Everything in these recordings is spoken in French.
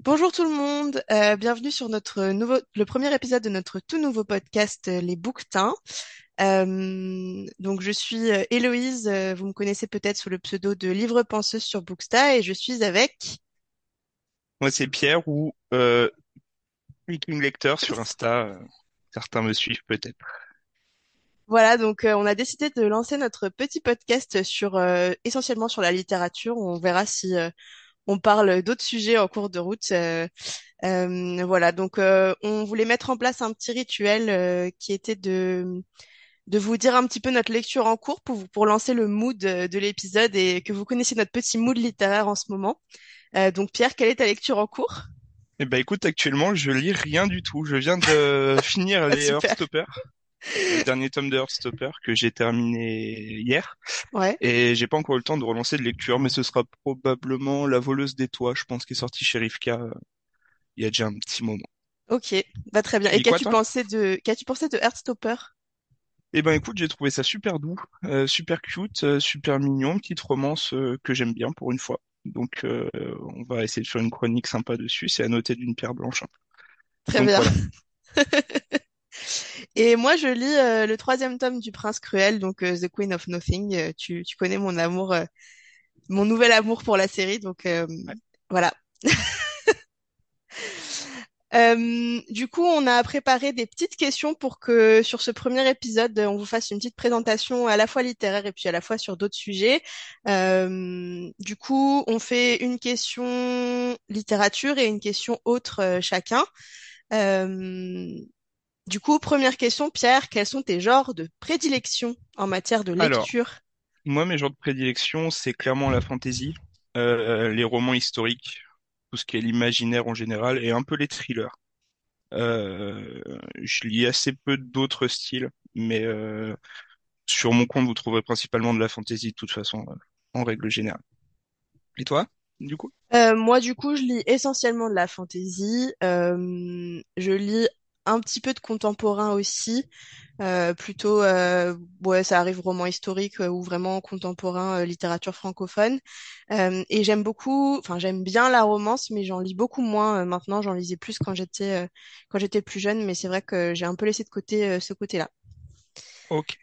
Bonjour tout le monde, euh, bienvenue sur notre nouveau, le premier épisode de notre tout nouveau podcast euh, Les Bouquetins. Euh, donc je suis Héloïse, vous me connaissez peut-être sous le pseudo de Livre Penseuse sur Booksta et je suis avec... Moi, c'est Pierre ou euh, Viking Lecteur sur Insta. certains me suivent peut-être. Voilà, donc euh, on a décidé de lancer notre petit podcast sur euh, essentiellement sur la littérature. On verra si euh, on parle d'autres sujets en cours de route. Euh, euh, voilà, donc euh, on voulait mettre en place un petit rituel euh, qui était de de vous dire un petit peu notre lecture en cours pour vous, pour lancer le mood de, de l'épisode et que vous connaissiez notre petit mood littéraire en ce moment. Euh, donc Pierre, quelle est ta lecture en cours? Eh ben, écoute, actuellement, je lis rien du tout. Je viens de finir Ah, les super. Le dernier tome de Heartstopper que j'ai terminé hier, Ouais. et j'ai pas encore eu le temps de relancer de lecture, mais ce sera probablement La Voleuse des Toits, je pense, qui est sorti chez Rivka euh, il y a déjà un petit moment. Ok. Bah très bien. Et qu'as-tu pensé de qu'as-tu pensé de Heartstopper? Eh ben, écoute, j'ai trouvé ça super doux, euh, super cute, euh, super mignon, petite romance que j'aime bien pour une fois. Donc, on va essayer de faire une chronique sympa dessus. C'est à noter d'une pierre blanche. hein. Très Donc bien. voilà. Et moi, je lis euh, le troisième tome du Prince Cruel, donc euh, The Queen of Nothing. Euh, tu, tu connais mon amour, mon nouvel amour pour la série, donc Ouais. voilà. Du coup, on a préparé des petites questions pour que sur ce premier épisode, on vous fasse une petite présentation à la fois littéraire et puis à la fois sur d'autres sujets. Du coup, on fait une question littérature et une question autre chacun. Euh, du coup, première question, Pierre, quels sont tes genres de prédilection en matière de Alors, lecture? moi, mes genres de prédilection, c'est clairement la fantasy, euh, les romans historiques, tout ce qui est l'imaginaire en général, et un peu les thrillers. Euh, je lis assez peu d'autres styles, mais euh, sur mon compte, vous trouverez principalement de la fantasy de toute façon, euh, en règle générale. Et toi, du coup? Euh, moi, du coup, je lis essentiellement de la fantasy. Euh, je lis un petit peu de contemporain aussi. Euh, plutôt, euh, ouais, ça arrive roman historique euh, ou vraiment contemporain, euh, littérature francophone. Euh, et j'aime beaucoup, enfin, j'aime bien la romance, mais j'en lis beaucoup moins euh, maintenant. J'en lisais plus quand j'étais euh, quand j'étais plus jeune, mais c'est vrai que j'ai un peu laissé de côté euh, ce côté-là. Ok.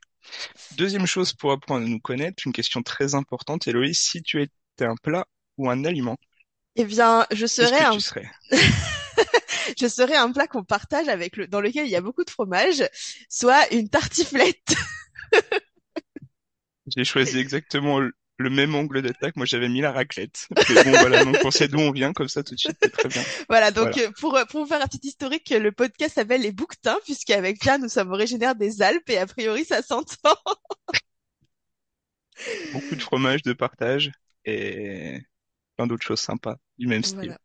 Deuxième chose pour apprendre à nous connaître, une question très importante, Héloïse, si tu étais un plat ou un aliment, Eh bien, je serais que tu un serais? je serais un plat qu'on partage avec le, dans lequel il y a beaucoup de fromage, soit une tartiflette. J'ai choisi exactement le même angle d'attaque. Moi, j'avais mis la raclette. Mais bon, voilà, donc on sait d'où on vient, comme ça, tout de suite, c'est très bien. Voilà, donc Voilà. euh, pour, euh, pour vous faire un petit historique, le podcast s'appelle Les Bouquetins, puisqu'avec Pierre, nous sommes originaires des Alpes et a priori, ça s'entend. Beaucoup de fromage, de partage et plein d'autres choses sympas du même style. Voilà.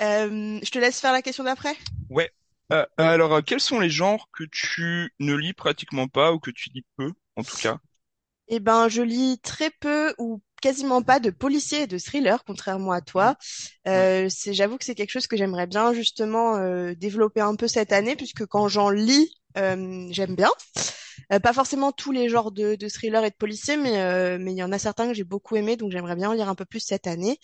Euh, je te laisse faire la question d'après. Ouais. Euh, alors, euh, quels sont les genres que tu ne lis pratiquement pas ou que tu lis peu, en tout cas? Eh ben, je lis très peu ou quasiment pas de policiers et de thrillers, contrairement à toi. Euh, c'est, j'avoue que c'est quelque chose que j'aimerais bien justement euh, développer un peu cette année, puisque quand j'en lis, euh, j'aime bien. Euh, pas forcément tous les genres de, de thrillers et de policiers, mais euh, mais il y en a certains que j'ai beaucoup aimés, donc j'aimerais bien en lire un peu plus cette année.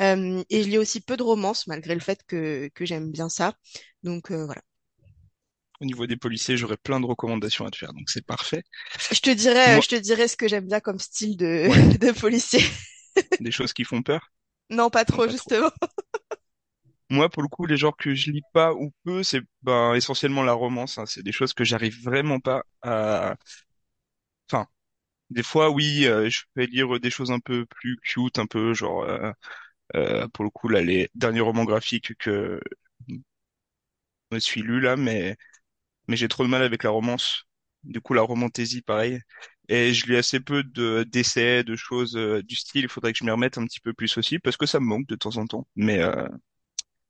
Euh, et je lis aussi peu de romances, malgré le fait que que j'aime bien ça. Donc euh, voilà. Au niveau des policiers, j'aurais plein de recommandations à te faire, donc c'est parfait. Je te dirais, Moi, je te dirais ce que j'aime bien comme style de ouais, de policier. des choses qui font peur? Non, pas Non, trop trop. Moi, pour le coup, les genres que je lis pas ou peu, c'est ben, essentiellement la romance. hein. C'est des choses que j'arrive vraiment pas à... Enfin, des fois, oui, euh, je vais lire des choses un peu plus cute, un peu genre... euh, euh, pour le coup, là, les derniers romans graphiques que je me suis lu là, mais, mais j'ai trop de mal avec la romance. Du coup, la romantaisie, pareil. Et je lis assez peu de d'essais, de choses euh, du style. Il faudrait que je m'y remette un petit peu plus aussi, parce que ça me manque de temps en temps. Mais, euh,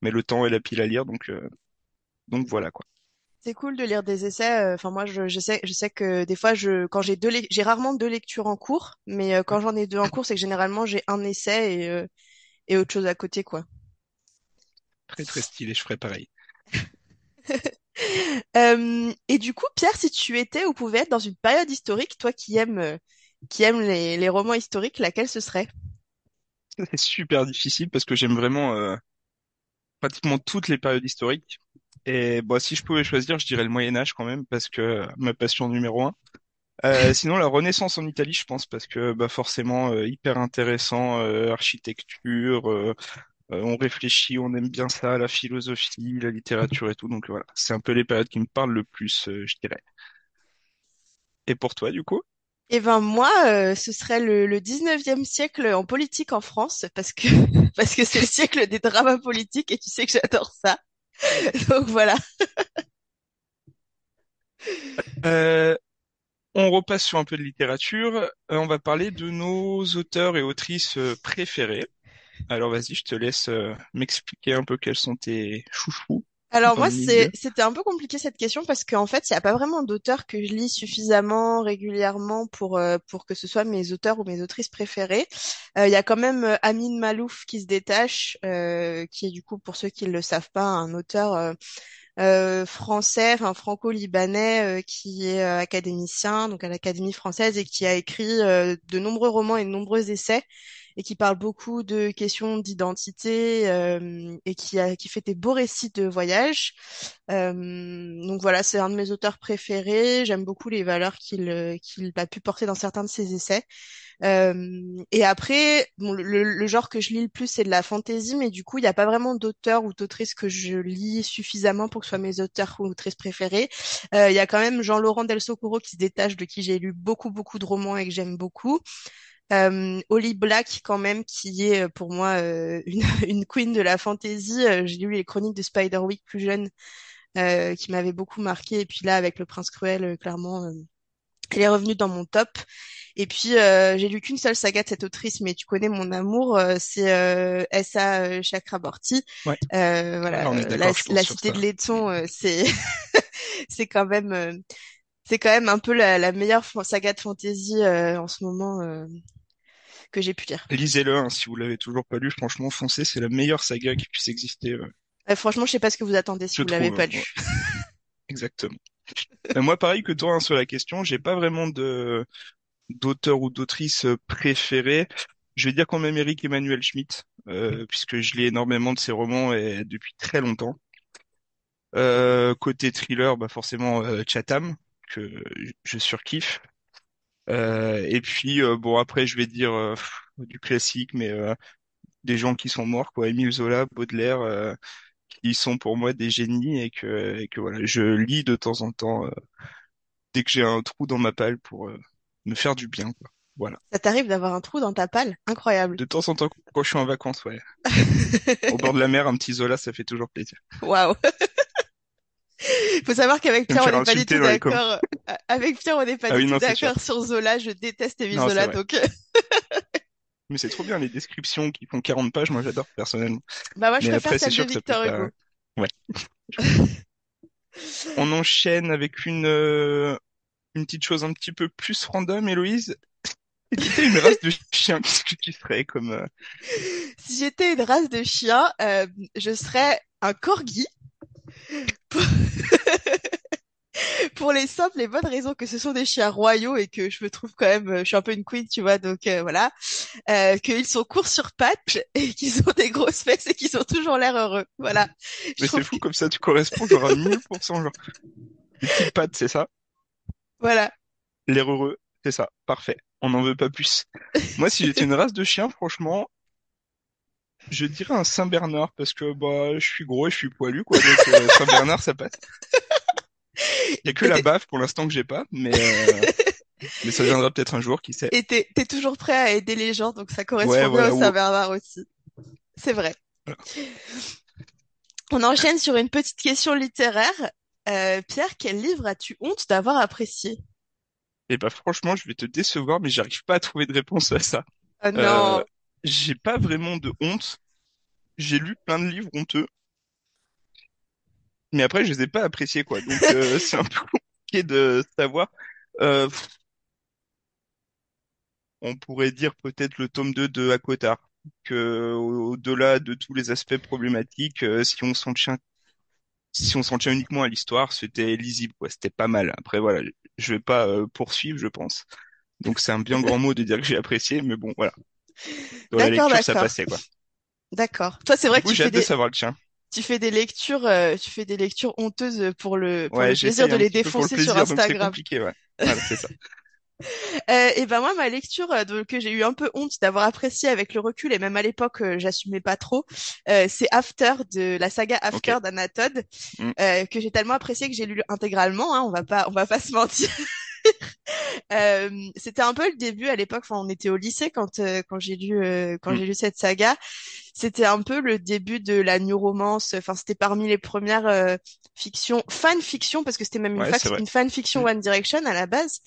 mais le temps et la pile à lire, donc, euh, donc voilà quoi. C'est cool de lire des essais. euh, Enfin, moi, je, je sais, je sais que des fois, je, quand j'ai deux, j'ai rarement deux lectures en cours, mais euh, quand j'en ai deux en cours, c'est que généralement j'ai un essai et, euh, et autre chose à côté, quoi. Très très stylé, je ferais pareil. Euh, et du coup, Pierre, si tu étais ou pouvais être dans une période historique, toi qui aimes, qui aimes les, les romans historiques, laquelle ce serait? C'est super difficile parce que j'aime vraiment. euh, pratiquement toutes les périodes historiques. Et bon, si je pouvais choisir, je dirais le Moyen Âge quand même, parce que ma passion numéro un. Euh, sinon, la Renaissance en Italie, je pense, parce que bah, forcément, euh, hyper intéressant, euh, architecture, euh, euh, on réfléchit, on aime bien ça, la philosophie, la littérature et tout. Donc voilà, c'est un peu les périodes qui me parlent le plus, euh, je dirais. Et pour toi, du coup? Eh ben moi, euh, ce serait le, le 19e siècle en politique en France, parce que parce que c'est le siècle des dramas politiques et tu sais que j'adore ça. Donc voilà. Euh, on repasse sur un peu de littérature. Euh, on va parler de nos auteurs et autrices euh, préférés. Alors vas-y, je te laisse m'expliquer un peu quels sont tes chouchous Alors moi, c'était un peu compliqué cette question parce qu'en fait, il n'y a pas vraiment d'auteurs que je lis suffisamment régulièrement pour, euh, pour que ce soit mes auteurs ou mes autrices préférées. Euh, Il y a quand même euh, Amin Malouf qui se détache, euh, qui est du coup, pour ceux qui ne le savent pas, un auteur euh, français, enfin franco-libanais, euh, qui est euh, académicien, donc à l'Académie française, et qui a écrit euh, de nombreux romans et de nombreux essais, et qui parle beaucoup de questions d'identité, euh, et qui a, qui fait des beaux récits de voyage. Euh, donc voilà, c'est un de mes auteurs préférés. J'aime beaucoup les valeurs qu'il qu'il a pu porter dans certains de ses essais. Euh, et après, bon, le, le genre que je lis le plus, c'est de la fantasy, mais du coup, il n'y a pas vraiment d'auteur ou d'autrice que je lis suffisamment pour que ce soit mes auteurs ou autrices préférés. Euh, Il y a quand même Jean-Laurent Del Socorro qui se détache, de qui j'ai lu beaucoup, beaucoup de romans et que j'aime beaucoup. Euh, Holly Black, quand même, qui est euh, pour moi une, une queen de la fantasy. J'ai lu les chroniques de Spiderwick plus jeune, euh, qui m'avaient beaucoup marqué. Et puis là, avec Le Prince Cruel, clairement, elle est revenue dans mon top. Et puis, euh, j'ai lu qu'une seule saga de cette autrice, mais tu connais mon amour, euh, c'est euh, S.A. Chakraborty. Ouais, Euh, voilà, la, Cité de. Letton, euh, c'est c'est quand même euh, c'est quand même un peu la, la meilleure saga de fantasy euh, en ce moment euh, que j'ai pu lire. Lisez-le, hein, si vous l'avez toujours pas lu, franchement, foncez, c'est la meilleure saga qui puisse exister, euh, franchement, je sais pas ce que vous attendez si je vous l'avez pas. Ouais, lu. exactement. Euh, moi, pareil que toi, hein, sur la question, j'ai pas vraiment de d'auteur ou d'autrice euh, préférée. Je vais dire quand même Eric Emmanuel Schmitt, euh, puisque je lis énormément de ses romans et depuis très longtemps. Euh, côté thriller, bah forcément euh, Chatham, que je surkiffe. Euh, et puis euh, bon après je vais dire euh, du classique, mais euh, des gens qui sont morts, quoi. Émile Zola, Baudelaire, euh, qui sont pour moi des génies et que, et que voilà, je lis de temps en temps euh, dès que j'ai un trou dans ma palle pour euh, me faire du bien, quoi. Voilà. Ça t'arrive d'avoir un trou dans ta palle? Incroyable. De temps en temps, quand je suis en vacances, ouais. Au bord de la mer, un petit Zola, ça fait toujours plaisir. Waouh. Faut savoir qu'avec Pierre, on n'est pas du tout les d'accord. Avec Pierre, on n'est pas Ah du oui, tout d'accord sur Zola. Je déteste Non, c'est Zola, donc Mais c'est trop bien, les descriptions qui font 40 pages, moi j'adore personnellement. bah moi je Mais préfère après, celle de Victor pas... Hugo. Ouais. On enchaîne avec une, euh, une petite chose un petit peu plus random, Héloïse. Si t'étais une race de chien, qu'est-ce que tu serais comme... euh, Si j'étais une race de chien, euh, je serais un corgi pour, pour les simples et bonnes raisons que ce sont des chiens royaux et que je me trouve quand même, euh, je suis un peu une queen, tu vois, donc euh, voilà, qu'ils sont courts sur pattes et qu'ils ont des grosses fesses et qu'ils ont toujours l'air heureux. Voilà, Mais c'est que fou comme ça, tu corresponds genre à 1000%, genre. Petites pattes, c'est ça? Voilà. L'air heureux, c'est ça. Parfait. On n'en veut pas plus. Moi, si j'étais une race de chien, franchement, je dirais un Saint-Bernard parce que bah je suis gros et je suis poilu quoi. Donc euh, Saint-Bernard, ça passe. Il y a que la baffe pour l'instant que j'ai pas, mais euh, mais ça viendra peut-être un jour, qui sait. et t'es- t'es toujours prêt à aider les gens, donc ça Ouais, correspond bien voilà. au ou- Saint-Bernard aussi. C'est vrai. voilà. On enchaîne sur une petite question littéraire. Euh, Pierre, quel livre as-tu honte d'avoir apprécié? Et bah franchement, je vais te décevoir, mais j'arrive pas à trouver de réponse à ça. Oh Euh, non. j'ai pas vraiment de honte. J'ai lu plein de livres honteux, mais après je les ai pas appréciés quoi. Donc euh, c'est un peu compliqué de savoir. Euh, on pourrait dire peut-être le tome 2 de Hakotar, que au- au-delà de tous les aspects problématiques, euh, si on s'en tient, si on s'en tient uniquement à l'histoire, c'était lisible, quoi. C'était pas mal. Après, voilà, je vais pas euh, poursuivre, je pense. Donc c'est un bien grand mot de dire que j'ai apprécié, mais bon, voilà. Dans la lecture, ça passait, quoi. D'accord. Toi, c'est vrai Du que coup, tu fais de des, savoir le tien. tu fais des lectures, euh, tu fais des lectures honteuses pour le pour Ouais, le plaisir de les pour le défoncer sur plaisir, donc c'est Instagram. compliqué, ouais. Voilà, c'est ça. Euh, et ben moi, ma lecture euh, de- que j'ai eu un peu honte d'avoir appréciée avec le recul et même à l'époque, euh, j'assumais pas trop, euh, c'est After de la saga. After d'Anna Todd, Mm. euh, que j'ai tellement apprécié que j'ai lu intégralement. Hein, on va pas, on va pas se mentir. Euh, c'était un peu le début à l'époque. Enfin, on était au lycée quand euh, quand j'ai lu euh, quand Mm. j'ai lu cette saga. C'était un peu le début de la new romance. Enfin, c'était parmi les premières euh, fictions, fan fiction, parce que c'était même une, Ouais, une fan fiction Mm. One Direction à la base,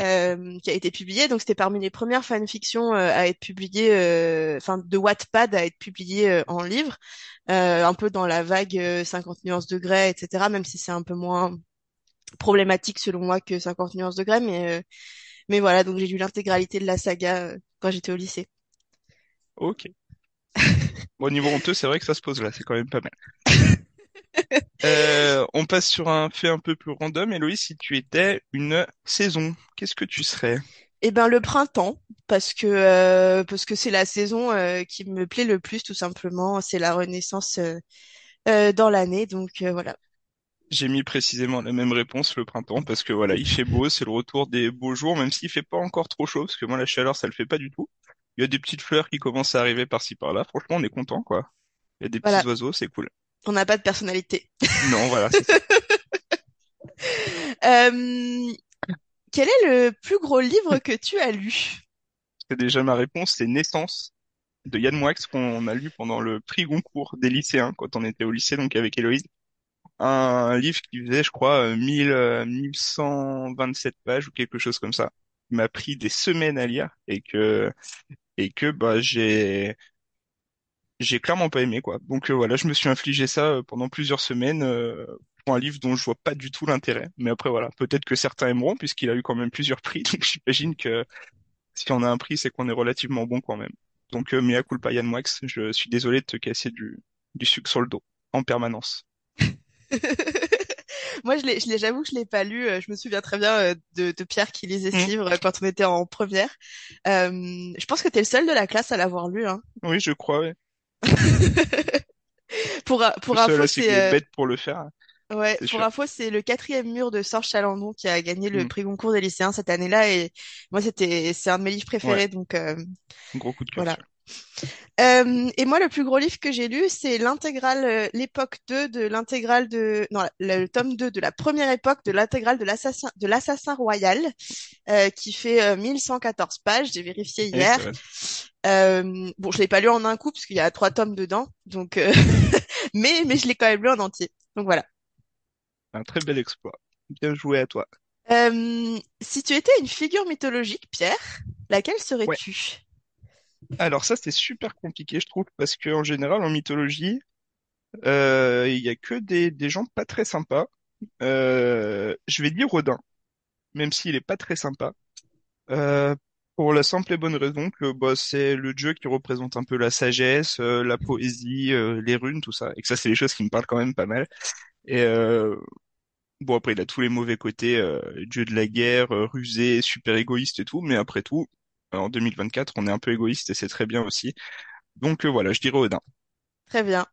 euh, qui a été publiée. Donc, c'était parmi les premières fan fictions euh, à être publiées, euh, enfin, de Wattpad à être publiées euh, en livre, euh, un peu dans la vague euh, 50 nuances de Grey, etc. Même si c'est un peu moins problématique selon moi que 50 nuances de Grey, mais euh, mais voilà. Donc, j'ai lu l'intégralité de la saga euh, quand j'étais au lycée. Ok. Bon, au niveau honteux, c'est vrai que ça se pose là, c'est quand même pas mal. Euh, on passe sur un fait un peu plus random. Héloïse, si tu étais une saison, qu'est-ce que tu serais? Eh ben le printemps parce que euh, parce que c'est la saison euh, qui me plaît le plus tout simplement c'est la renaissance dans l'année donc euh, voilà J'ai mis précisément la même réponse, le printemps, parce que voilà, il fait beau, c'est le retour des beaux jours, même s'il fait pas encore trop chaud, parce que moi, la chaleur, ça le fait pas du tout. Il y a des petites fleurs qui commencent à arriver par-ci par-là. Franchement, on est content, quoi. Il y a des petits oiseaux, c'est cool. on n'a pas de personnalité Non, voilà. Euh, quel est le plus gros livre que tu as lu? C'est déjà ma réponse, c'est Naissance de Yann Moix qu'on a lu pendant le prix Goncourt des lycéens quand on était au lycée, donc avec Héloïse. Un livre qui faisait, je crois, euh, 1000, euh, 1127 pages ou quelque chose comme ça. Il m'a pris des semaines à lire et que, et que, bah, j'ai, j'ai clairement pas aimé, quoi. Donc, euh, voilà, je me suis infligé ça euh, pendant plusieurs semaines, euh, pour un livre dont je vois pas du tout l'intérêt. Mais après, voilà, peut-être que certains aimeront puisqu'il a eu quand même plusieurs prix, donc j'imagine que si on a un prix, c'est qu'on est relativement bon quand même. Donc, euh, mea culpa Yann je suis désolé de te casser du, du sucre sur le dos, en permanence. moi je l'ai je l'ai- j'avoue que je l'ai pas lu euh, je me souviens très bien euh, de, de Pierre qui lisait ce Hmm. livre euh, quand on était en première Euh, je pense que t'es le seul de la classe à l'avoir lu hein. Oui, je crois, ouais. pour Le pour seul info c'est bête pour le faire, Ouais, c'est pour sûr. info, c'est le quatrième mur de Sorge Chalandon qui a gagné le Hmm. prix Goncourt des lycéens cette année-là et moi c'était c'est un de mes livres Ouais, préférés donc euh, gros coup de cœur, voilà. Euh, et moi le plus gros livre que j'ai lu c'est l'intégrale euh, l'époque 2 de l'intégrale de non le, le tome 2 de la première époque de l'intégrale de l'assassin de l'assassin royal euh, qui fait euh, 1114 pages, j'ai vérifié hier. bon, je l'ai pas lu en un coup parce qu'il y a trois tomes dedans donc mais mais je l'ai quand même lu en entier. Donc voilà. Un très bel exploit. Bien joué à toi. Si tu étais une figure mythologique, Pierre, laquelle Ouais. Alors ça, c'est super compliqué, je trouve, parce que en général, en mythologie, euh, il y a que des, des gens pas très sympas. Euh, je vais dire Odin, même s'il est pas très sympa. Euh, pour la simple et bonne raison que bah, c'est le dieu qui représente un peu la sagesse, la poésie, les runes, tout ça. Et que ça, c'est les choses qui me parlent quand même pas mal. Et bon, après, il a tous les mauvais côtés, dieu de la guerre, rusé, super égoïste et tout. Mais après tout, en 2024, on est un peu égoïste et c'est très bien aussi. Donc euh, voilà, je dirais Odin. Très bien.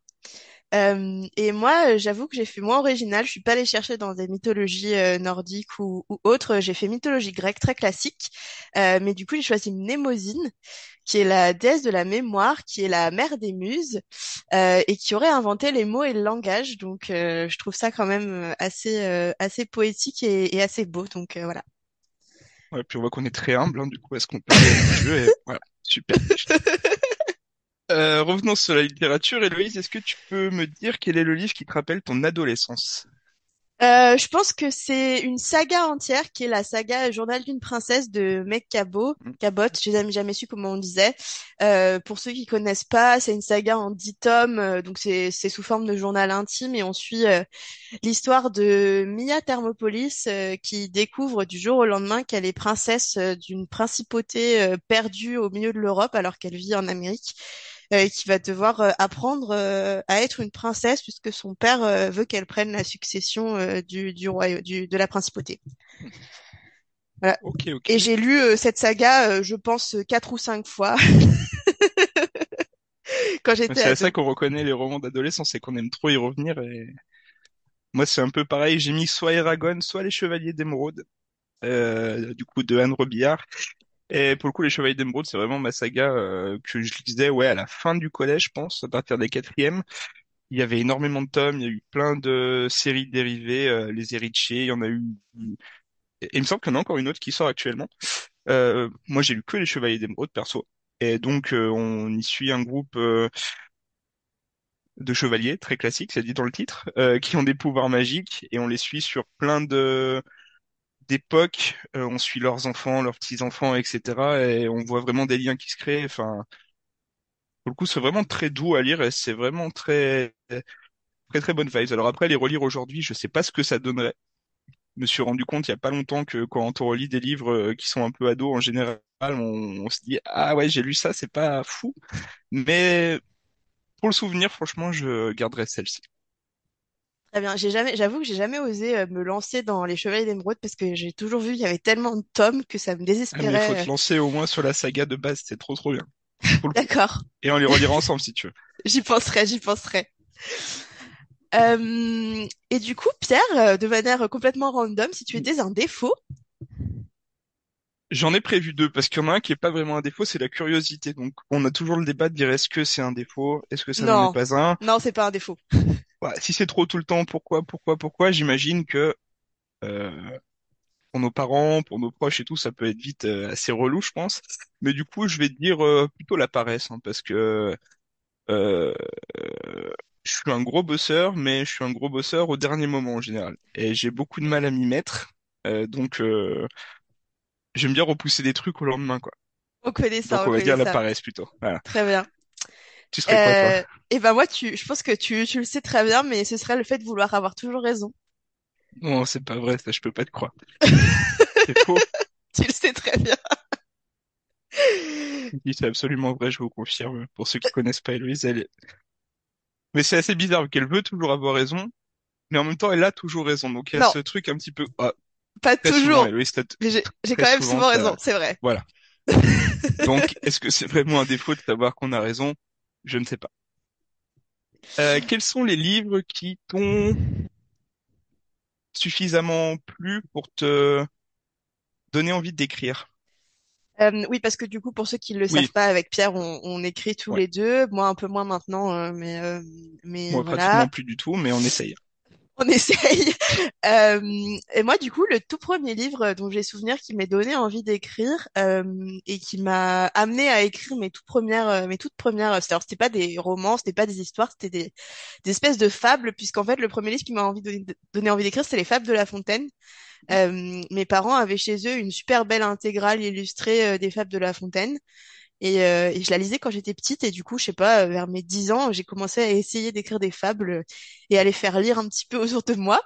Euh, et moi, euh, j'avoue que j'ai fait moins original. Je suis pas allée chercher dans des mythologies euh, nordiques ou, autres. J'ai fait mythologie grecque très classique. Euh, mais du coup, j'ai choisi Mnémosyne, qui est la déesse de la mémoire, qui est la mère des muses, euh, et qui aurait inventé les mots et le langage. Donc, euh, je trouve ça quand même euh, assez, euh, assez poétique et, et assez beau. Donc, euh, voilà. Ouais, puis on voit qu'on est très humble, hein, du coup, comparer à un dieu. Et voilà, super. Euh, revenons sur la littérature. Héloïse, est-ce que tu peux me dire quel est le livre qui te rappelle ton adolescence? Euh, je pense que c'est une saga entière qui est la saga Journal d'une princesse de Meg Cabot. Hmm, Cabot, j'ai jamais, jamais su comment on disait. Euh, pour ceux qui connaissent pas, c'est une saga en dix tomes, euh, donc c'est sous forme de journal intime et on suit euh, l'histoire de Mia Thermopolis euh, qui découvre du jour au lendemain qu'elle est princesse d'une principauté euh, perdue au milieu de l'Europe alors qu'elle vit en Amérique qui va devoir euh, apprendre euh, à être une princesse puisque son père euh, veut qu'elle prenne la succession euh, du, du royaume, du, de la principauté. Voilà. Ok, ok. Et j'ai lu euh, cette saga, euh, je pense, euh, quatre ou cinq fois quand j'étais C'est à ça qu'on reconnaît les romans d'adolescence, c'est qu'on aime trop y revenir. Et moi, c'est un peu pareil. J'ai mis soit Eragon, soit Les Chevaliers d'Émeraude, euh, du coup de Anne Robillard. Et pour le coup, Les Chevaliers d'Émeraude, c'est vraiment ma saga euh, que je lisais ouais à la fin du collège, je pense, à partir des quatrièmes. Il y avait énormément de tomes, il y a eu plein de séries dérivées, euh, les héritiers, il y en a eu. Et il me semble qu'il y en a encore une autre qui sort actuellement. Euh, moi, j'ai lu que Les Chevaliers d'Émeraude perso. Et donc, euh, on y suit un groupe euh, de chevaliers, très classique, c'est dit dans le titre, euh, qui ont des pouvoirs magiques et on les suit sur plein de d'époques. Euh, on suit leurs enfants, leurs petits-enfants, etc. Et on voit vraiment des liens qui se créent. Enfin, pour le coup, c'est vraiment très doux à lire et c'est vraiment très très très bonne vibes. Alors après, les relire aujourd'hui, je sais pas ce que ça donnerait. Je me suis rendu compte il y a pas longtemps que quand on relit des livres euh, qui sont un peu ados en général, on, on se dit ah ouais j'ai lu ça, c'est pas fou. Mais pour le souvenir, franchement, je garderai celle-ci. Très bien. J'ai jamais, j'avoue que j'ai jamais osé euh, me lancer dans les Chevaliers d'Émeraude parce que j'ai toujours vu qu'il y avait tellement de tomes que ça me Ah mais il faut désespérait. euh. te lancer au moins sur la saga de base, c'est trop trop bien. D'accord, Et on les relira ensemble si tu veux. j'y penserai, j'y penserai. Euh, et du coup, Pierre, de manière complètement random, si tu étais un défaut, J'en ai prévu deux parce qu'il y en a un qui est pas vraiment un défaut, c'est la curiosité. Donc on a toujours le débat de dire est-ce que c'est un défaut, est-ce que ça n'en est pas un? non, c'est pas un défaut. Ouais, si c'est trop tout le temps, pourquoi, pourquoi, pourquoi, j'imagine que euh, pour nos parents, pour nos proches et tout, ça peut être vite euh, assez relou, je pense. Mais du coup, je vais dire euh, plutôt la paresse, hein, parce que euh, je suis un gros bosseur, mais je suis un gros bosseur au dernier moment en général. Et j'ai beaucoup de mal à m'y mettre. Euh, donc euh, j'aime bien repousser des trucs au lendemain, quoi. On connaît ça, Donc on on va connaît dire la ça. paresse plutôt. Voilà. Très bien. Tu serais quoi, toi? Euh, et ben moi, tu, je pense que tu, tu le sais très bien, mais ce serait le fait de vouloir avoir toujours raison. Non, c'est pas vrai, ça, je peux pas te croire. C'est faux. Tu le sais très bien. Oui, c'est absolument vrai, je vous confirme. Pour ceux qui connaissent pas Héloïse, elle est... Mais c'est assez bizarre, vu qu'elle veut toujours avoir raison, mais en même temps, elle a toujours raison. Donc il y a Non, ce truc un petit peu... Ah, pas très souvent, toujours. Héloïse, t'as t- Mais j'ai, j'ai très quand même souvent, souvent raison, c'est vrai. Voilà. Donc, est-ce que c'est vraiment un défaut de savoir qu'on a raison? Je ne sais pas. Euh, quels sont les livres qui t'ont suffisamment plu pour te donner envie d'écrire? Euh, oui, parce que du coup, pour ceux qui ne le savent pas, avec Pierre, on, on écrit tous ouais. les deux. Moi, un peu moins maintenant, euh, mais, euh, mais Moi, voilà, pratiquement plus du tout, mais on essaye. On essaye. Euh, et moi, du coup, le tout premier livre dont j'ai souvenir qui m'est donné envie d'écrire euh, et qui m'a amené à écrire mes toutes premières, euh, mes toutes premières. C'est-à-dire, c'était pas des romans, c'était pas des histoires, c'était des, espèces de fables, puisqu'en fait, le premier livre qui m'a donné envie d'écrire, c'est les Fables de La Fontaine. Euh, mes parents avaient chez eux une super belle intégrale illustrée euh, des Fables de La Fontaine. Et, euh, et je la lisais quand j'étais petite et du coup, je sais pas, euh, vers mes 10 ans, j'ai commencé à essayer d'écrire des fables et à les faire lire un petit peu autour de moi.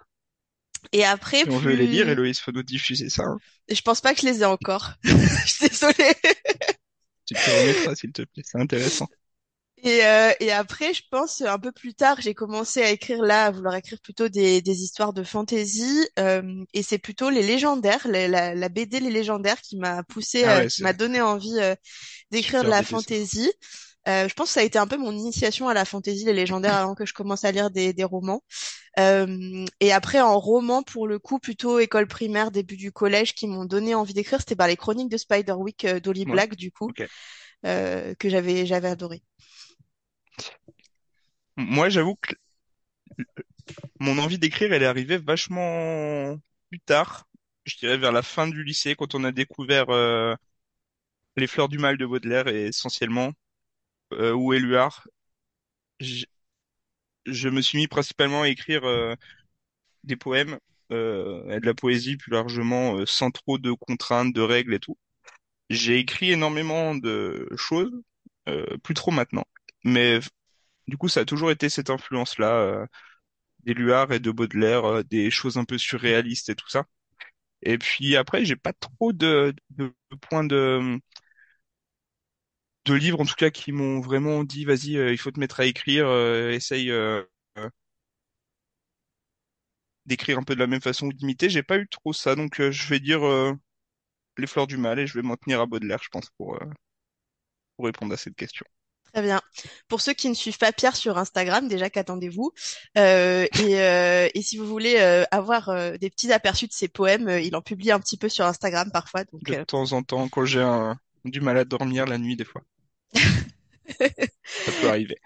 Et après, Si on veut les lire, Héloïse, faut nous diffuser ça. hein. je pense pas que je les ai encore. Je suis désolée. Tu te remettras, s'il te plaît, c'est intéressant. Et, euh, et après, je pense un peu plus tard, j'ai commencé à écrire là, à vouloir écrire plutôt des, des histoires de fantasy. euh, et c'est plutôt les légendaires, la, la, la BD Les Légendaires qui m'a poussé, Ah euh, qui m'a donné envie euh, d'écrire de la fantasy. Euh, je pense que ça a été un peu mon initiation à la fantasy, les légendaires, avant que je commence à lire des, des romans. Euh, et après, en roman, pour le coup, plutôt école primaire, début du collège, qui m'ont donné envie d'écrire, c'était bah, les chroniques de Spiderwick euh, Ouais, Black, du coup, euh, que j'avais j'avais adoré. Moi, j'avoue que mon envie d'écrire, elle est arrivée vachement plus tard. Je dirais vers la fin du lycée, quand on a découvert euh, Les Fleurs du Mal de Baudelaire, et essentiellement, euh, ou Éluard. Je, me suis mis principalement à écrire euh, des poèmes euh, et de la poésie plus largement, sans trop de contraintes, de règles et tout. J'ai écrit énormément de choses, plus trop maintenant. Mais du coup, ça a toujours été cette influence-là, euh, d'Éluard et de Baudelaire, euh, des choses un peu surréalistes et tout ça. Et puis après, j'ai pas trop de, points de, livres, en tout cas, qui m'ont vraiment dit, vas-y, euh, il faut te mettre à écrire, essaye d'écrire un peu de la même façon ou d'imiter. J'ai pas eu trop ça, donc je vais dire Les Fleurs du Mal et je vais m'en tenir à Baudelaire, je pense, pour répondre à cette question. Très bien. Pour ceux qui ne suivent pas Pierre sur Instagram, déjà qu'attendez-vous? Euh, et, euh, et si vous voulez euh, avoir euh, des petits aperçus de ses poèmes, euh, il en publie un petit peu sur Instagram parfois. Donc, De euh, temps en temps, quand j'ai du mal à dormir la nuit, des fois. Ça peut arriver.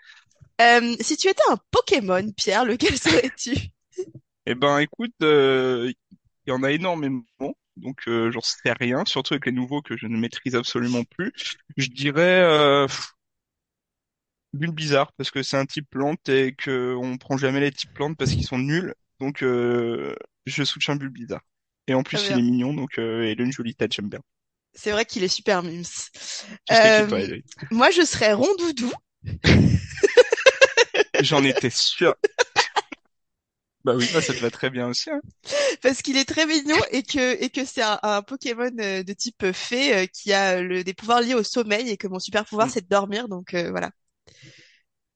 Euh, si tu étais un Pokémon, Pierre, lequel serais-tu? Eh ben, écoute, euh, il y en a énormément. Donc, euh, j'en sais rien, surtout avec les nouveaux que je ne maîtrise absolument plus. Je dirais euh, pff, Bulbizarre, parce que c'est un type plante et que on prend jamais les types plantes parce qu'ils sont nuls. Donc, euh, je soutiens Bulbizarre. Et en plus, il est mignon, donc euh, et il a une jolie tête, j'aime bien. C'est vrai qu'il est super mimes. Euh, moi, je serais Rondoudou J'en étais sûr. Bah oui, ça te va très bien aussi, hein. parce qu'il est très mignon et que et que c'est un, un Pokémon euh, de type fée euh, qui a le, des pouvoirs liés au sommeil et que mon super pouvoir Mm. c'est de dormir. Donc euh, voilà.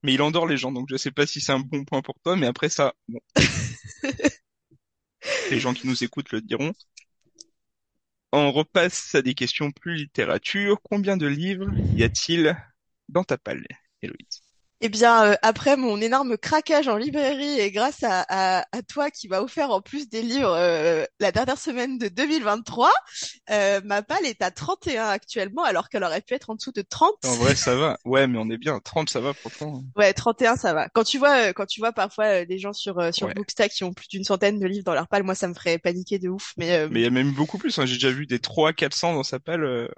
Mais il endort les gens, donc je sais pas si c'est un bon point pour toi, mais après ça, bon, les gens qui nous écoutent le diront. On repasse à des questions plus littérature. Combien de livres y a-t-il dans ta palle, Héloïse? Eh bien, euh, après mon énorme craquage en librairie et grâce à, à, à toi qui m'a offert en plus des livres euh, la dernière semaine de 2023, euh, ma palle est à 31 actuellement alors qu'elle aurait pu être en dessous de 30. En vrai, ça va. Ouais, mais on est bien. 30, ça va, franchement. Ouais, 31 ça va. Quand tu vois euh, quand tu vois parfois euh, des gens sur euh, sur Ouais. Bookstack qui ont plus d'une centaine de livres dans leur palle, moi ça me ferait paniquer de ouf mais euh, Mais il y a même beaucoup plus, hein. J'ai déjà vu des 3 400 dans sa palle.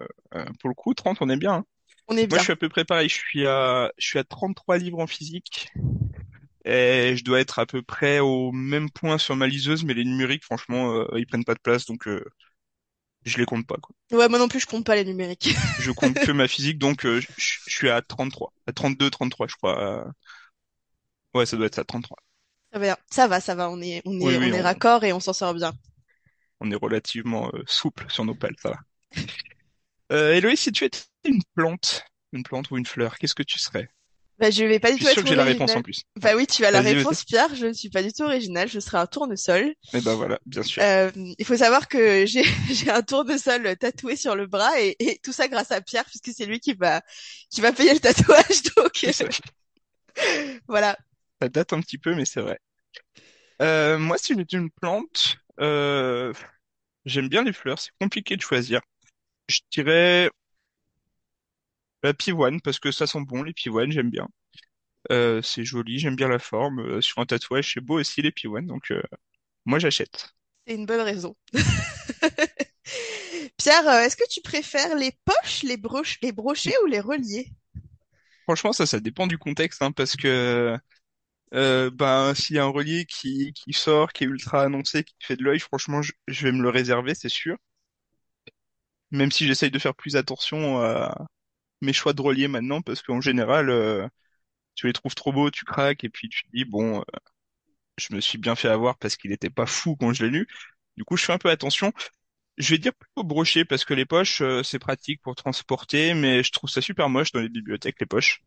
pour le coup, 30, on est bien, hein. On est Moi, je suis à peu près pareil. Je suis à, je suis à 33 livres en physique. Et je dois être à peu près au même point sur ma liseuse, mais les numériques, franchement, euh, ils prennent pas de place, donc euh, je les compte pas, quoi. Ouais, moi non plus je compte pas les numériques. Je compte que ma physique, donc euh, je je suis à 33, à 32, 33, je crois. Euh, Ouais, ça doit être ça, 33. Ça va, ça va, ça va, on est on Oui, est on est on, raccord et on s'en sort bien. on est relativement euh, souple sur nos pales, ça va. Euh, Héloïse, si tu étais une plante, une plante ou une fleur, qu'est-ce que tu serais? Bah, je vais pas Je du suis tout sûr être que j'ai la réponse en plus. Bah oui, tu as la réponse, Pierre. Je ne suis pas du tout originale. Je serai un tournesol. Eh ben voilà, bien sûr. Euh, il faut savoir que j'ai j'ai un tournesol tatoué sur le bras et, et tout ça grâce à Pierre puisque c'est lui qui va qui va payer le tatouage. Donc euh, voilà. Ça date un petit peu, mais c'est vrai. Euh, moi, si j'étais une plante, euh, j'aime bien les fleurs, c'est compliqué de choisir. Je dirais la pivoine, parce que ça sent bon, les pivoines, j'aime bien. Euh, c'est joli, j'aime bien la forme. Euh, sur un tatouage, c'est beau aussi, les pivoines, donc euh, moi j'achète. C'est une bonne raison. Pierre, euh, est-ce que tu préfères les poches, les broches, les brochets ou les reliés? Franchement, ça, ça dépend du contexte, hein, parce que euh, ben, s'il y a un relié qui, qui sort, qui est ultra annoncé, qui fait de l'œil, franchement, je, je vais me le réserver, c'est sûr. Même si j'essaye de faire plus attention à mes choix de relié maintenant, parce qu'en général, euh, tu les trouves trop beaux, tu craques, et puis tu te dis, bon, euh, je me suis bien fait avoir parce qu'il était pas fou quand je l'ai lu. Du coup, je fais un peu attention. Je vais dire plutôt broché, parce que les poches, euh, c'est pratique pour transporter, mais je trouve ça super moche dans les bibliothèques, les poches.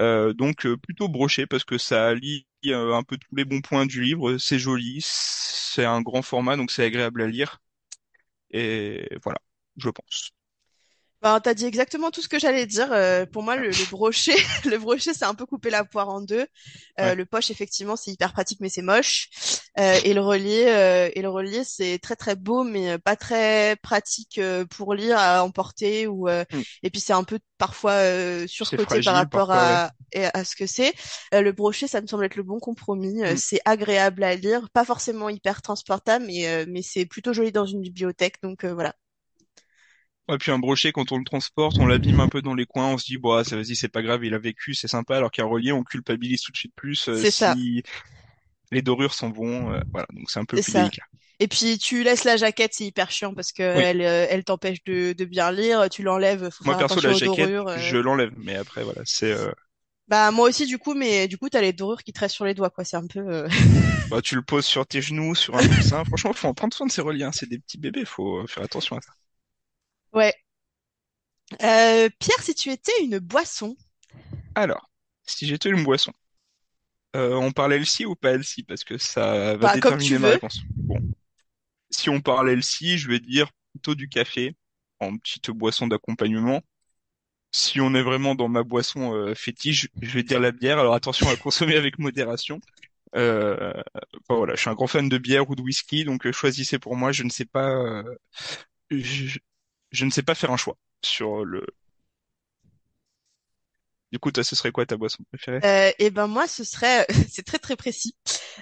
Euh, donc euh, plutôt broché parce que ça allie euh, un peu tous les bons points du livre. C'est joli, c'est un grand format, donc c'est agréable à lire. Et voilà, je pense. Ben, t'as dit exactement tout ce que j'allais dire. Euh, pour moi, le, le brochet, le brochet, c'est un peu couper la poire en deux. Euh, Ouais, le poche, effectivement, c'est hyper pratique, mais c'est moche. Euh, et le relier, euh, et le relier, c'est très très beau, mais pas très pratique euh, pour lire à emporter. Ou euh, Hmm. et puis c'est un peu parfois euh, surcoté par fragile rapport parfois, ouais. à à ce que c'est. Euh, le brochet, ça me semble être le bon compromis. Hmm. c'est agréable à lire, pas forcément hyper transportable, mais euh, mais c'est plutôt joli dans une bibliothèque. Donc euh, voilà, Ouais, puis un brochet, quand on le transporte, on l'abîme un peu dans les coins, on se dit, bon, ça, vas-y, c'est pas grave, il a vécu, c'est sympa, alors qu'un relié, on culpabilise tout de suite plus euh, ça. si les dorures s'en vont, euh, voilà, donc c'est un peu plus ça. délicat. Et puis tu laisses la jaquette, c'est hyper chiant parce que Oui, elle, euh, elle t'empêche de, de bien lire. Tu l'enlèves, faut moi faire perso, la jaquette, dorures. euh. je l'enlève, mais après, voilà, c'est, euh, Bah moi aussi du coup, mais du coup t'as les dorures qui te restent sur les doigts quoi. C'est un peu. euh, bah, tu le poses sur tes genoux, sur un coussin, franchement, faut en prendre soin de ces reliés, hein, c'est des petits bébés, faut faire attention à ça. Ouais. Euh, Pierre, si tu étais une boisson, Alors, si j'étais une boisson, euh, on parle LC ou pas LC, parce que ça va bah comme tu déterminer ma veux. réponse. Bon, si on parle LC, je vais dire plutôt du café, en petite boisson d'accompagnement. si on est vraiment dans ma boisson euh, fétiche, je vais dire la bière. Alors attention à consommer avec modération. Euh, enfin, voilà, je suis un grand fan de bière ou de whisky, donc euh, choisissez pour moi. Je ne sais pas, euh, je, ne sais pas faire un choix sur le. Du coup, toi, ce serait quoi ta boisson préférée? Euh, et ben moi, ce serait, c'est très très précis,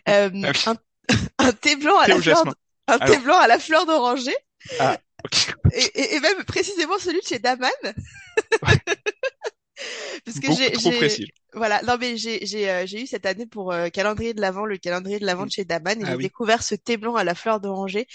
euh, Ah oui, un, un thé blanc à thé la fleur, d- jasmin. un thé Alors, blanc à la fleur d'oranger, ah, ok, et, même précisément celui de chez Daman, parce que j'ai, trop j'ai, précis. Voilà, non mais j'ai, j'ai, euh, j'ai eu cette année pour euh, calendrier de l'Avent, le calendrier de l'Avent Mm. de chez Daman, et Ah j'ai oui, découvert ce thé blanc à la fleur d'oranger,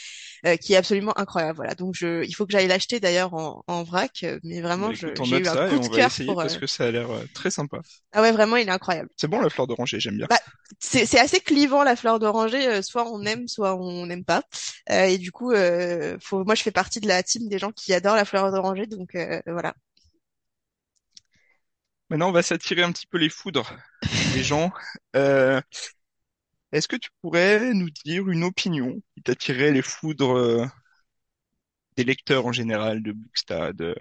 euh, qui est absolument incroyable. Voilà, donc je, il faut que j'aille l'acheter d'ailleurs en, en vrac, euh, mais bah vraiment, je, écoute, on j'ai eu un coup de cœur pour. parce euh, que ça a l'air euh, très sympa. Ah ouais, vraiment, il est incroyable. C'est bon la fleur d'oranger, j'aime bien. Bah, c'est c'est assez clivant la fleur d'oranger, euh, soit on aime, soit on n'aime pas. Euh, et du coup, euh, faut, moi je fais partie de la team des gens qui adorent la fleur d'oranger, donc euh, voilà. Maintenant, on va s'attirer un petit peu les foudres des gens. Euh, est-ce que tu pourrais nous dire une opinion qui t'attirait les foudres euh, des lecteurs en général de Bookstad euh,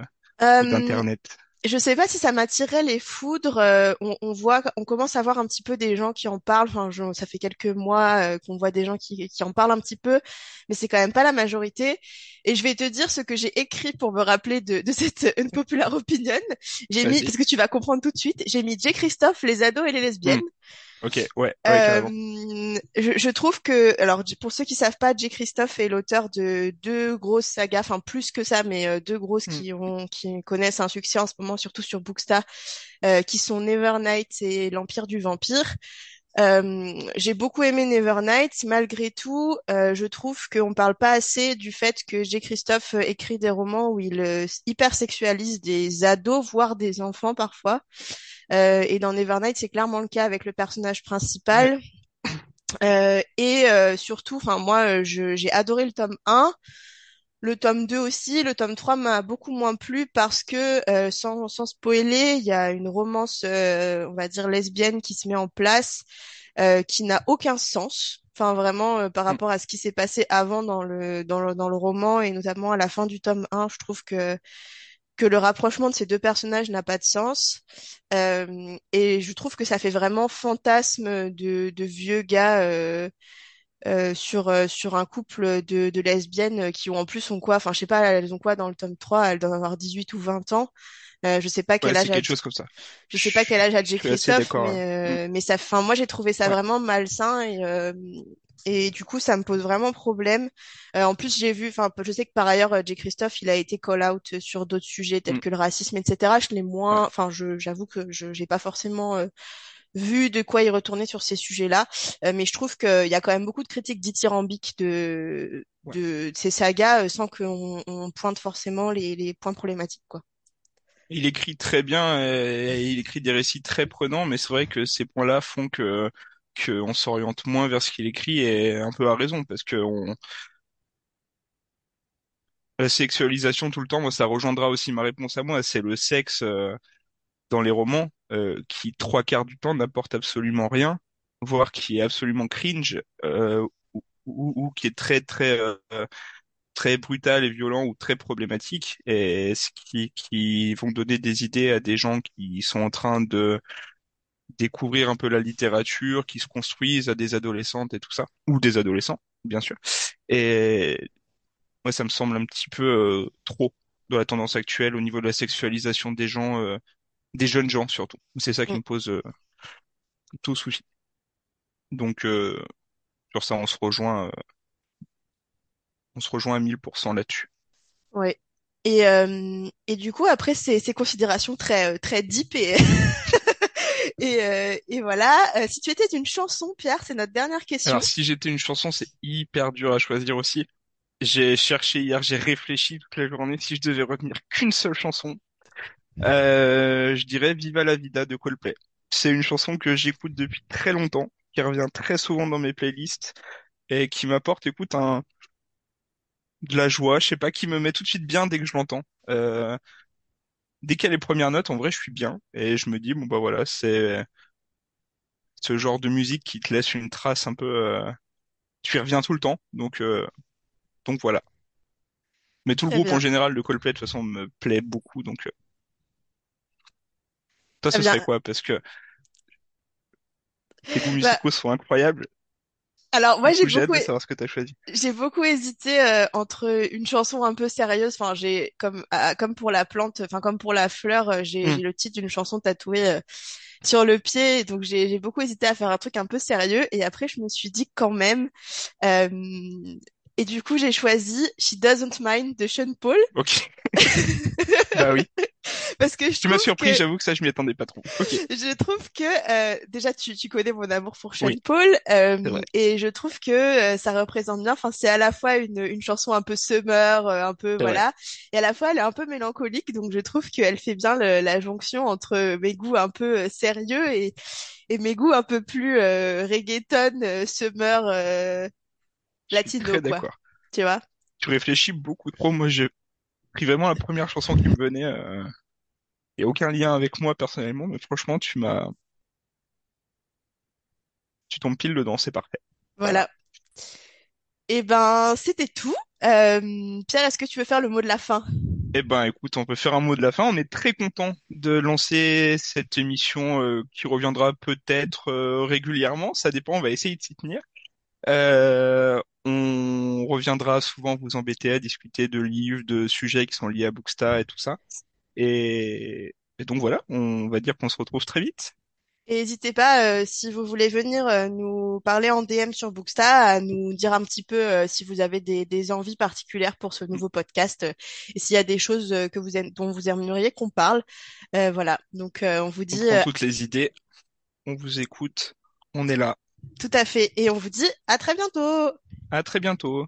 ou Euh, d'Internet? Je sais pas si ça m'attirait les foudres. euh, on, on voit, on commence à voir un petit peu des gens qui en parlent. Enfin, je- ça fait quelques mois euh, qu'on voit des gens qui, qui en parlent un petit peu, mais c'est quand même pas la majorité. Et je vais te dire ce que j'ai écrit pour me rappeler de, de cette unpopular opinion. J'ai mis, parce que tu vas comprendre tout de suite, j'ai mis J. Christophe, les ados et les lesbiennes. Hmm, ok, ouais. Euh, je, je trouve que, alors pour ceux qui savent pas, J. Christophe est l'auteur de deux grosses sagas, enfin plus que ça, mais euh, deux grosses Hmm, qui ont, qui connaissent un succès en ce moment, surtout sur Bookstar, euh, qui sont Nevernight et l'Empire du Vampire. Euh, j'ai beaucoup aimé Nevernight. Malgré tout, euh, je trouve qu'on parle pas assez du fait que J. Christophe euh, écrit des romans où il euh, hypersexualise des ados, voire des enfants parfois. Et dans Nevernight, c'est clairement le cas avec le personnage principal. Et surtout, enfin moi, j'ai adoré le tome 1, le tome 2 aussi, le tome 3 m'a beaucoup moins plu parce que, euh, sans, sans spoiler, il y a une romance, euh, on va dire lesbienne qui se met en place, euh, qui n'a aucun sens. Enfin, vraiment, euh, par Hmm, rapport à ce qui s'est passé avant dans le, dans le, dans le roman et notamment à la fin du tome 1, je trouve que que le rapprochement de ces deux personnages n'a pas de sens. Euh, et je trouve que ça fait vraiment fantasme de, de vieux gars euh, euh, sur, euh, sur un couple de, de lesbiennes euh, qui ont en plus ont quoi, enfin je sais pas, elles ont quoi dans le tome 3, elles doivent avoir 18 ou 20 ans. Euh, je sais pas quel âge quelque chose comme ça. je sais pas quel âge a J. Christophe. Hmm, mais, euh, mais ça, enfin moi j'ai trouvé ça ouais. vraiment malsain et, euh, et du coup ça me pose vraiment problème. Euh, en plus j'ai vu, enfin je sais que par ailleurs J. Christophe il a été call out sur d'autres sujets tels Hmm, que le racisme, etc. Je l'ai moins, enfin je j'avoue que je j'ai pas forcément euh, vu de quoi il retournait sur ces sujets-là, Euh, mais je trouve qu'il y a quand même beaucoup de critiques dithyrambiques de ouais. de ces sagas euh, sans qu'on on pointe forcément les, les points problématiques quoi. Il écrit très bien et il écrit des récits très prenants, mais c'est vrai que ces points-là font que qu'on s'oriente moins vers ce qu'il écrit et un peu à raison parce que on, la sexualisation tout le temps, moi ça rejoindra aussi ma réponse à moi, c'est le sexe euh, dans les romans euh, qui trois quarts du temps n'apporte absolument rien, voire qui est absolument cringe euh, ou, ou, ou qui est très très euh, très brutal et violent ou très problématique et ce qui qui vont donner des idées à des gens qui sont en train de découvrir un peu la littérature, qui se construisent à des adolescentes et tout ça, ou des adolescents, bien sûr. Et moi, ça me semble un petit peu euh, trop dans la tendance actuelle au niveau de la sexualisation des gens, euh, des jeunes gens surtout. C'est ça qui Mm. me pose euh, tout souci. Donc euh, sur ça, on se rejoint, euh, on se rejoint à 1000% là-dessus. Ouais. Et, euh, et du coup, après ces, ces considérations très, euh, très deep et, et, euh, et voilà, euh, si tu étais une chanson, Pierre, c'est notre dernière Alors, question. si j'étais une chanson, c'est hyper dur à choisir aussi. J'ai cherché hier, j'ai réfléchi toute la journée si je devais retenir qu'une seule chanson. Euh, je dirais Viva la Vida de Coldplay. C'est une chanson que j'écoute depuis très longtemps, qui revient très souvent dans mes playlists et qui m'apporte, écoute, un, de la joie, je sais pas, qui me met tout de suite bien dès que je l'entends. Euh, dès qu'il y a les premières notes, en vrai, je suis bien et je me dis, bon bah voilà, c'est ce genre de musique qui te laisse une trace un peu, euh, tu y reviens tout le temps, donc euh, donc voilà. Mais tout le Très groupe en bien. général de Coldplay, de toute façon, me plaît beaucoup, donc euh, Toi, ce bien. serait quoi? Parce que tes goûts Bah, musicaux sont incroyables. alors moi j'ai beaucoup de savoir ce que t'as choisi. j'ai beaucoup hésité euh, entre une chanson un peu sérieuse. Enfin j'ai comme comme pour la plante, enfin comme pour la fleur, euh, j'ai Hmm, j'ai le titre d'une chanson tatouée euh, sur le pied. Donc j'ai j'ai beaucoup hésité à faire un truc un peu sérieux. Et après je me suis dit quand même. euh, et du coup j'ai choisi She Doesn't Mind de Sean Paul ok. Bah oui. parce que je Tu m'as surpris, que j'avoue que ça, je m'y attendais pas trop. Ok. Je trouve que euh, déjà tu, tu connais mon amour pour Sean Oui, Paul euh, et je trouve que euh, ça représente bien. Enfin, c'est à la fois une, une chanson un peu summer, euh, un peu vrai. voilà, et à la fois elle est un peu mélancolique. Donc je trouve qu'elle fait bien le- la jonction entre mes goûts un peu euh, sérieux et, et mes goûts un peu plus euh, reggaeton, euh, summer, euh, latino quoi. Tu vois? Tu réfléchis beaucoup trop. Moi, j'ai pris vraiment la première chanson qui me venait. Euh... A aucun lien avec moi personnellement, mais franchement, tu m'as, tu tombes pile dedans, c'est parfait. Voilà. Et ben c'était tout. Euh, Pierre, est-ce que tu veux faire le mot de la fin? Eh ben, écoute, on peut faire un mot de la fin. On est très content de lancer cette émission euh, qui reviendra peut-être euh, régulièrement. Ça dépend. On va essayer de s'y tenir. Euh, on reviendra souvent vous embêter à discuter de livres, de sujets qui sont liés à Booksta et tout ça. Et, et donc voilà, on va dire qu'on se retrouve très vite. Et n'hésitez pas, euh, si vous voulez venir euh, nous parler en DM sur Booksta, à nous dire un petit peu euh, si vous avez des, des envies particulières pour ce nouveau podcast et s'il y a des choses que vous dont vous aimeriez qu'on parle. Voilà. Donc on vous On dit prend toutes les idées, on vous écoute, on est là. Tout à fait et on vous dit à très bientôt. À très bientôt.